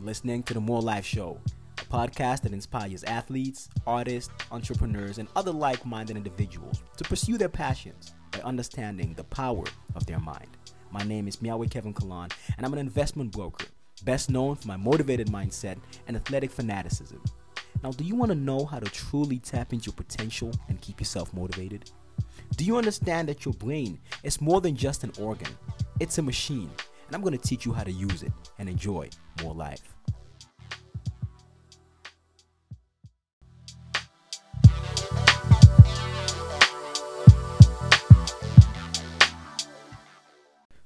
You're listening to the More Life Show, a podcast that inspires athletes, artists, entrepreneurs, and other like minded individuals to pursue their passions by understanding the power of their mind. My name is Miawe Kevin Kallon, and I'm an investment broker, best known for my motivated mindset and athletic fanaticism. Now, do you want to know how to truly tap into your potential and keep yourself motivated? Do you understand that your brain is more than just an organ? It's a machine, and I'm going to teach you how to use it and enjoy more life.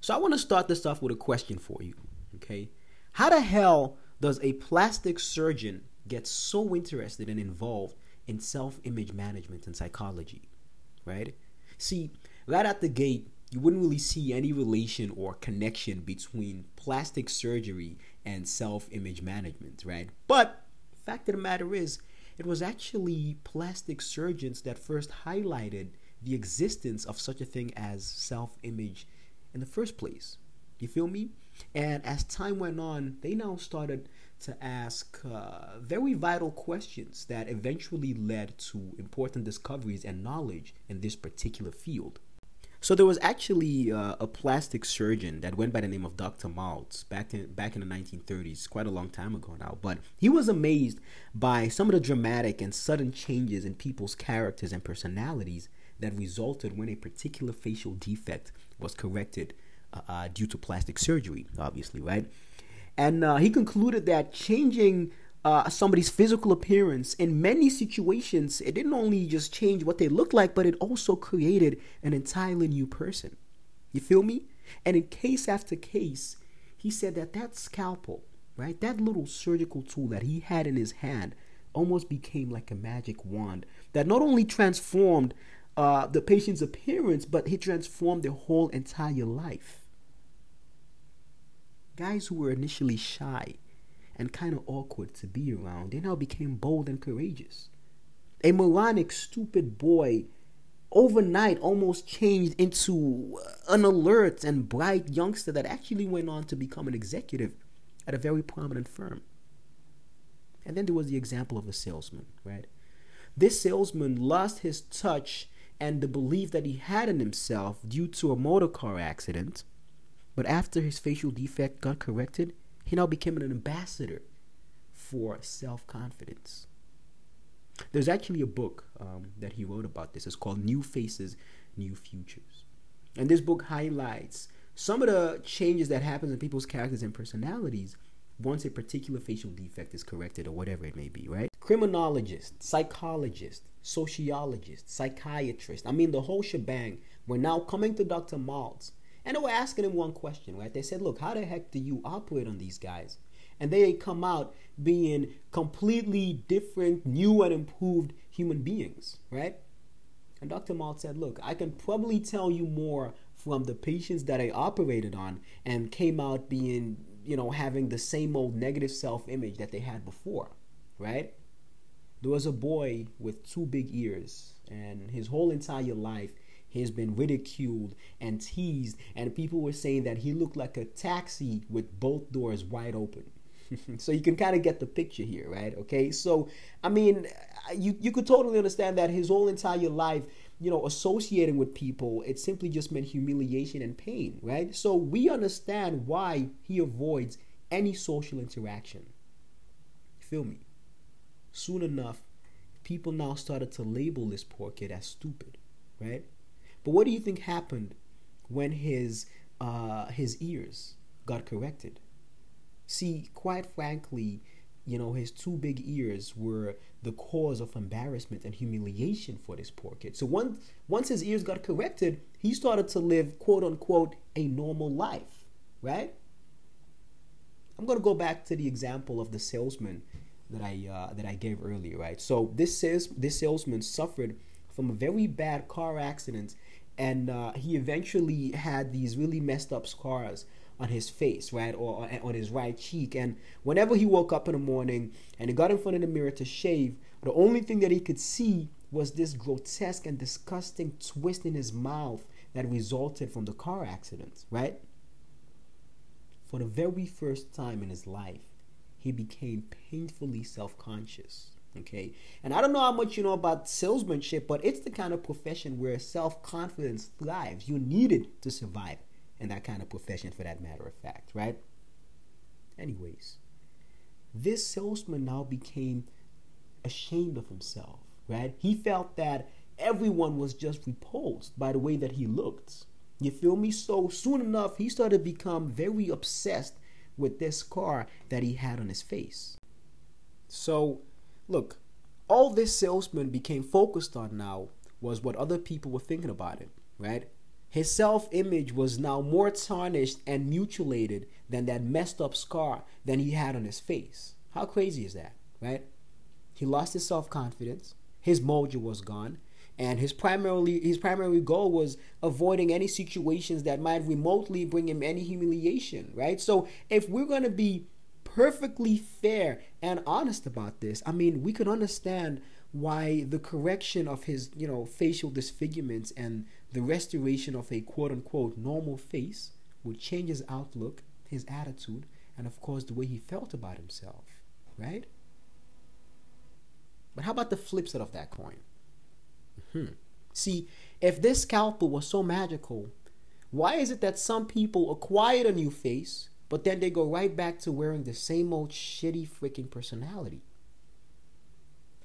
So I want to start this off with a question for you, okay? How the hell does a plastic surgeon get so interested and involved in self-image management and psychology, right? See, right at the gate, you wouldn't really see any relation or connection between plastic surgery and self-image management, right? But fact of the matter is, it was actually plastic surgeons that first highlighted the existence of such a thing as self-image in the first place. You feel me? And as time went on, they now started to ask uh, very vital questions that eventually led to important discoveries and knowledge in this particular field. So there was actually uh, a plastic surgeon that went by the name of Dr. Maltz back in back in the 1930s, quite a long time ago now. But he was amazed by some of the dramatic and sudden changes in people's characters and personalities that resulted when a particular facial defect was corrected uh, uh, due to plastic surgery, obviously, right? And uh, he concluded that changing uh, somebody's physical appearance in many situations, it didn't only just change what they looked like, but it also created an entirely new person. You feel me? And in case after case, he said that that scalpel, right, that little surgical tool that he had in his hand, almost became like a magic wand that not only transformed uh, the patient's appearance, but he transformed their whole entire life. Guys who were initially shy and kind of awkward to be around, they now became bold and courageous. A moronic, stupid boy overnight almost changed into uh, an alert and bright youngster that actually went on to become an executive at a very prominent firm. And then there was the example of a salesman, right? This salesman lost his touch and the belief that he had in himself due to a motor car accident but after his facial defect got corrected, he now became an ambassador for self confidence. There's actually a book um, that he wrote about this. It's called New Faces, New Futures. And this book highlights some of the changes that happens in people's characters and personalities once a particular facial defect is corrected or whatever it may be, right? Criminologist, psychologist, sociologist, psychiatrist, I mean the whole shebang We're now coming to Dr. Maltz and they were asking him one question, right? They said, Look, how the heck do you operate on these guys? And they come out being completely different, new, and improved human beings, right? And Dr. Maltz said, Look, I can probably tell you more from the patients that I operated on and came out being, you know, having the same old negative self image that they had before, right? There was a boy with two big ears, and his whole entire life He's been ridiculed and teased, and people were saying that he looked like a taxi with both doors wide open. so you can kind of get the picture here, right? Okay, so I mean, you you could totally understand that his whole entire life, you know, associating with people, it simply just meant humiliation and pain, right? So we understand why he avoids any social interaction. Feel me? Soon enough, people now started to label this poor kid as stupid, right? But what do you think happened when his uh, his ears got corrected? See, quite frankly, you know, his two big ears were the cause of embarrassment and humiliation for this poor kid. So once once his ears got corrected, he started to live quote unquote a normal life, right? I'm gonna go back to the example of the salesman that I uh, that I gave earlier, right? So this sales this salesman suffered from a very bad car accident and uh, he eventually had these really messed up scars on his face, right, or on his right cheek. And whenever he woke up in the morning and he got in front of the mirror to shave, the only thing that he could see was this grotesque and disgusting twist in his mouth that resulted from the car accident, right? For the very first time in his life, he became painfully self conscious. Okay. And I don't know how much you know about salesmanship, but it's the kind of profession where self confidence thrives. You need it to survive in that kind of profession, for that matter of fact, right? Anyways, this salesman now became ashamed of himself, right? He felt that everyone was just repulsed by the way that he looked. You feel me? So soon enough, he started to become very obsessed with this scar that he had on his face. So, look, all this salesman became focused on now was what other people were thinking about him, right? His self image was now more tarnished and mutilated than that messed up scar than he had on his face. How crazy is that, right? He lost his self confidence, his mojo was gone, and his primarily his primary goal was avoiding any situations that might remotely bring him any humiliation right so if we're to be perfectly fair and honest about this. I mean we could understand why the correction of his you know facial disfigurements and the restoration of a quote unquote normal face would change his outlook his attitude and of course the way he felt about himself right? But how about the flip side of that coin? Hmm. See, if this scalpel was so magical, why is it that some people acquired a new face, but then they go right back to wearing the same old shitty freaking personality?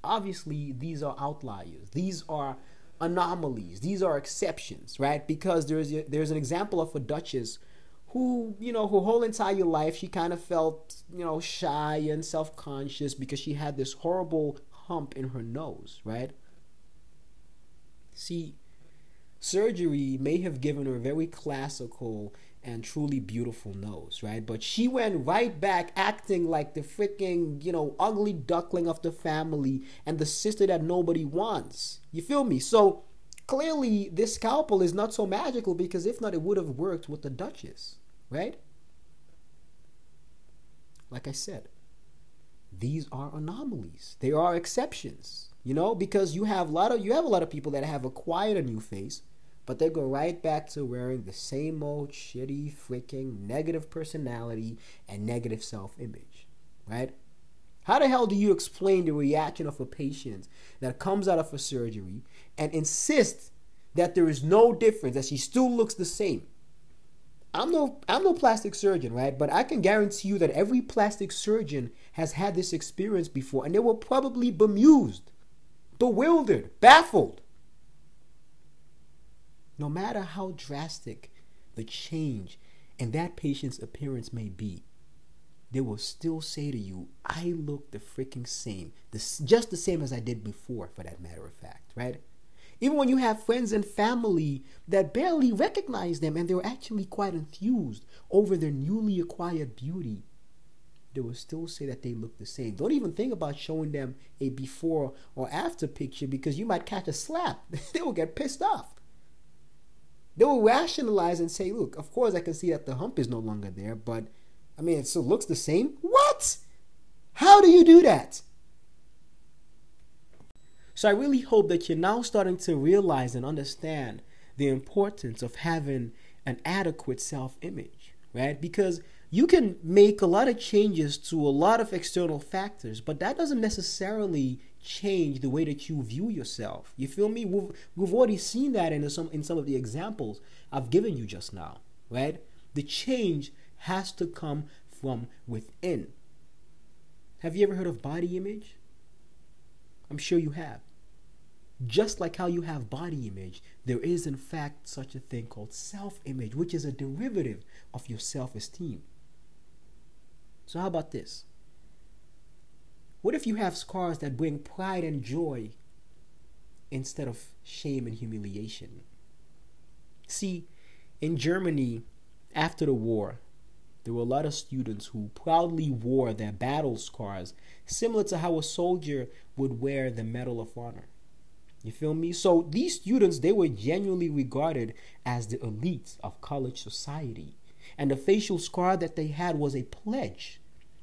Obviously, these are outliers. These are anomalies. These are exceptions, right? Because there's there's an example of a duchess who, you know, her whole entire life she kind of felt, you know, shy and self-conscious because she had this horrible hump in her nose, right? See, surgery may have given her very classical and truly beautiful nose, right? But she went right back acting like the freaking, you know, ugly duckling of the family and the sister that nobody wants. You feel me? So clearly, this scalpel is not so magical because if not, it would have worked with the Duchess, right? Like I said, these are anomalies, they are exceptions. You know, because you have a lot of you have a lot of people that have acquired a new face, but they go right back to wearing the same old shitty freaking negative personality and negative self-image, right? How the hell do you explain the reaction of a patient that comes out of a surgery and insists that there is no difference, that she still looks the same? I'm no I'm no plastic surgeon, right? But I can guarantee you that every plastic surgeon has had this experience before and they were probably bemused bewildered, baffled. No matter how drastic the change in that patient's appearance may be, they will still say to you, I look the freaking same, just the same as I did before, for that matter of fact, right? Even when you have friends and family that barely recognize them and they're actually quite enthused over their newly acquired beauty, they will still say that they look the same. Don't even think about showing them a before or after picture because you might catch a slap. they will get pissed off. They will rationalize and say, look, of course I can see that the hump is no longer there, but I mean, it still looks the same. What? How do you do that? So I really hope that you're now starting to realize and understand the importance of having an adequate self image, right? Because you can make a lot of changes to a lot of external factors, but that doesn't necessarily change the way that you view yourself. You feel me? We've, we've already seen that in some in some of the examples I've given you just now, right? The change has to come from within. Have you ever heard of body image? I'm sure you have. Just like how you have body image, there is in fact such a thing called self image, which is a derivative of your self esteem. So, how about this? What if you have scars that bring pride and joy instead of shame and humiliation? See, in Germany, after the war, there were a lot of students who proudly wore their battle scars, similar to how a soldier would wear the Medal of Honor. You feel me? So these students, they were genuinely regarded as the elite of college society. And the facial scar that they had was a pledge.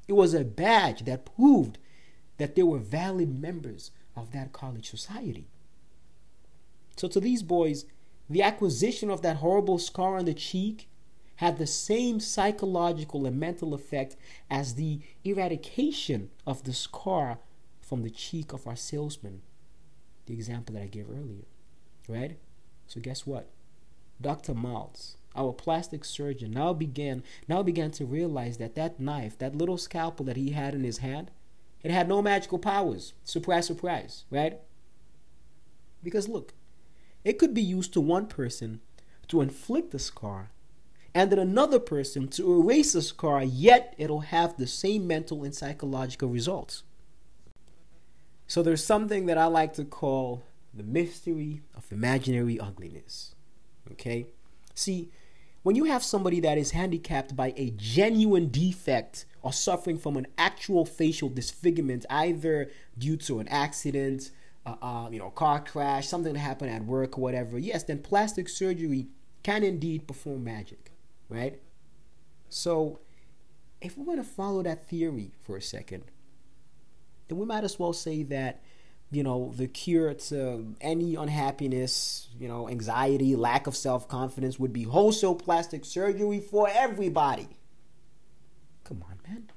It was a badge that proved that they were valid members of that college society. So to these boys, the acquisition of that horrible scar on the cheek had the same psychological and mental effect as the eradication of the scar from the cheek of our salesman, the example that I gave earlier. Right? So guess what? Dr. Maltz, our plastic surgeon, now began now began to realize that that knife, that little scalpel that he had in his hand, it had no magical powers. Surprise, surprise, right? Because look, it could be used to one person to inflict a scar and then another person to erase a scar, yet it'll have the same mental and psychological results. So there's something that I like to call the mystery of imaginary ugliness. Okay? See, when you have somebody that is handicapped by a genuine defect or suffering from an actual facial disfigurement, either due to an accident, uh, uh, you know, car crash, something that happened at work or whatever, yes, then plastic surgery can indeed perform magic, right? So, if we're going to follow that theory for a second, then we might as well say that you know, the cure to any unhappiness, you know, anxiety, lack of self confidence would be wholesale plastic surgery for everybody. Come on, man.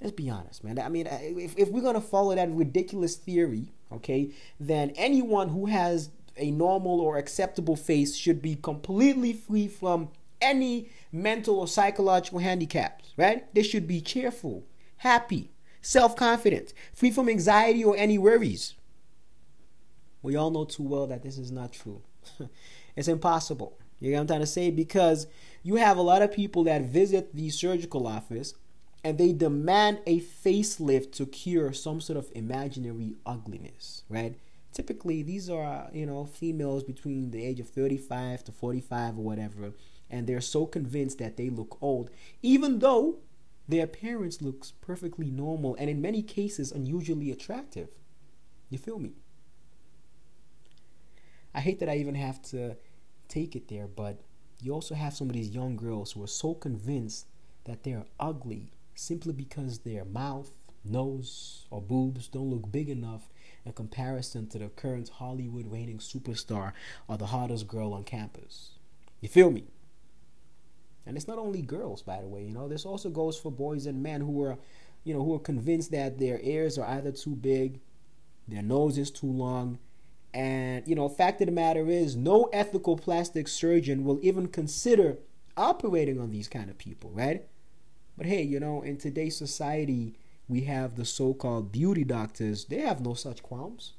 Let's be honest, man. I mean, if, if we're going to follow that ridiculous theory, okay, then anyone who has a normal or acceptable face should be completely free from any mental or psychological handicaps, right? They should be cheerful, happy, self confident, free from anxiety or any worries. We all know too well that this is not true. it's impossible. You know what I'm trying to say? Because you have a lot of people that visit the surgical office and they demand a facelift to cure some sort of imaginary ugliness, right? Typically, these are, you know, females between the age of 35 to 45 or whatever, and they're so convinced that they look old, even though their appearance looks perfectly normal and in many cases unusually attractive. You feel me? I hate that I even have to take it there, but you also have some of these young girls who are so convinced that they're ugly simply because their mouth, nose, or boobs don't look big enough in comparison to the current Hollywood reigning superstar or the hottest girl on campus. You feel me? And it's not only girls, by the way. You know, this also goes for boys and men who are, you know, who are convinced that their ears are either too big, their nose is too long, and you know, fact of the matter is, no ethical plastic surgeon will even consider operating on these kind of people, right? But hey, you know, in today's society, we have the so-called beauty doctors. They have no such qualms.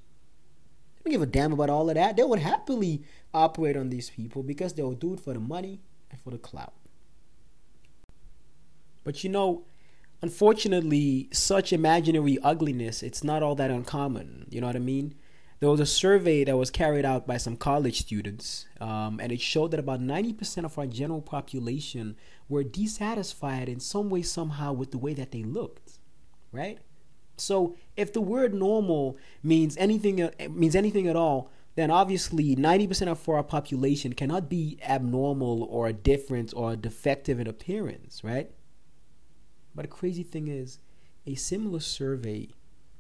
They don't give a damn about all of that. They would happily operate on these people because they'll do it for the money and for the clout. But you know, unfortunately, such imaginary ugliness, it's not all that uncommon. You know what I mean? There was a survey that was carried out by some college students, um, and it showed that about 90% of our general population were dissatisfied in some way, somehow, with the way that they looked, right? So, if the word normal means anything uh, means anything at all, then obviously 90% of our population cannot be abnormal or different or defective in appearance, right? But the crazy thing is, a similar survey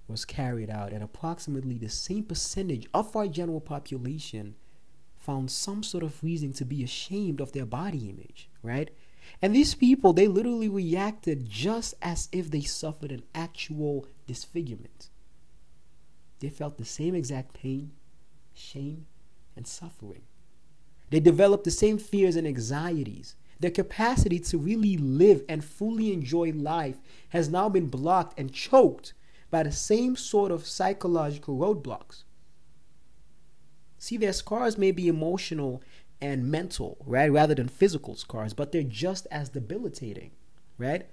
was carried out, and approximately the same percentage of our general population found some sort of reason to be ashamed of their body image, right? And these people, they literally reacted just as if they suffered an actual disfigurement. They felt the same exact pain, shame, and suffering. They developed the same fears and anxieties their capacity to really live and fully enjoy life has now been blocked and choked by the same sort of psychological roadblocks. See, their scars may be emotional and mental, right, rather than physical scars, but they're just as debilitating, right?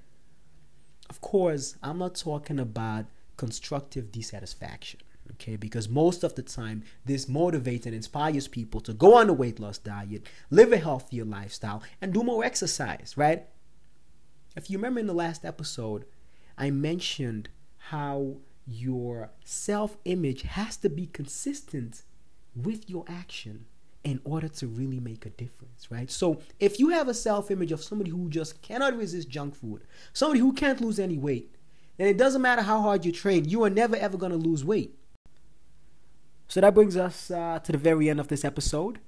Of course, I'm not talking about constructive dissatisfaction okay because most of the time this motivates and inspires people to go on a weight loss diet live a healthier lifestyle and do more exercise right if you remember in the last episode i mentioned how your self image has to be consistent with your action in order to really make a difference, right? So, if you have a self image of somebody who just cannot resist junk food, somebody who can't lose any weight, then it doesn't matter how hard you train, you are never ever to lose weight. So that brings us uh, to the very end of this episode.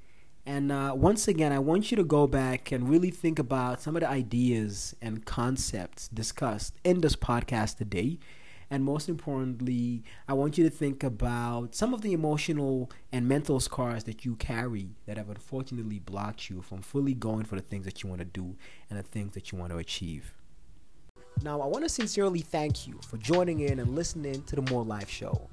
And uh, once again, I want you to go back and really think about some of the ideas and concepts discussed in this podcast today. And most importantly, I want you to think about some of the emotional and mental scars that you carry that have unfortunately blocked you from fully going for the things that you want to do and the things that you want to achieve. Now, I want to sincerely thank you for joining in and listening to the More Life Show.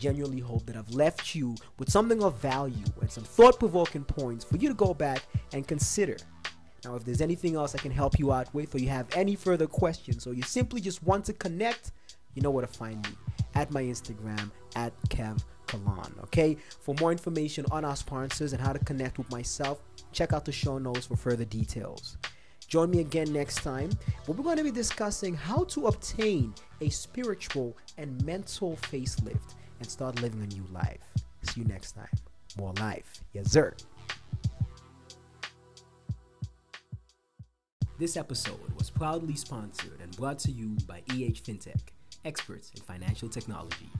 Genuinely hope that I've left you with something of value and some thought provoking points for you to go back and consider. Now, if there's anything else I can help you out with, or you have any further questions, or you simply just want to connect, you know where to find me at my Instagram at Kev Kallon. Okay, for more information on our sponsors and how to connect with myself, check out the show notes for further details. Join me again next time where we're going to be discussing how to obtain a spiritual and mental facelift and start living a new life. See you next time. More life. Yes, sir. This episode was proudly sponsored and brought to you by EH FinTech, experts in financial technology.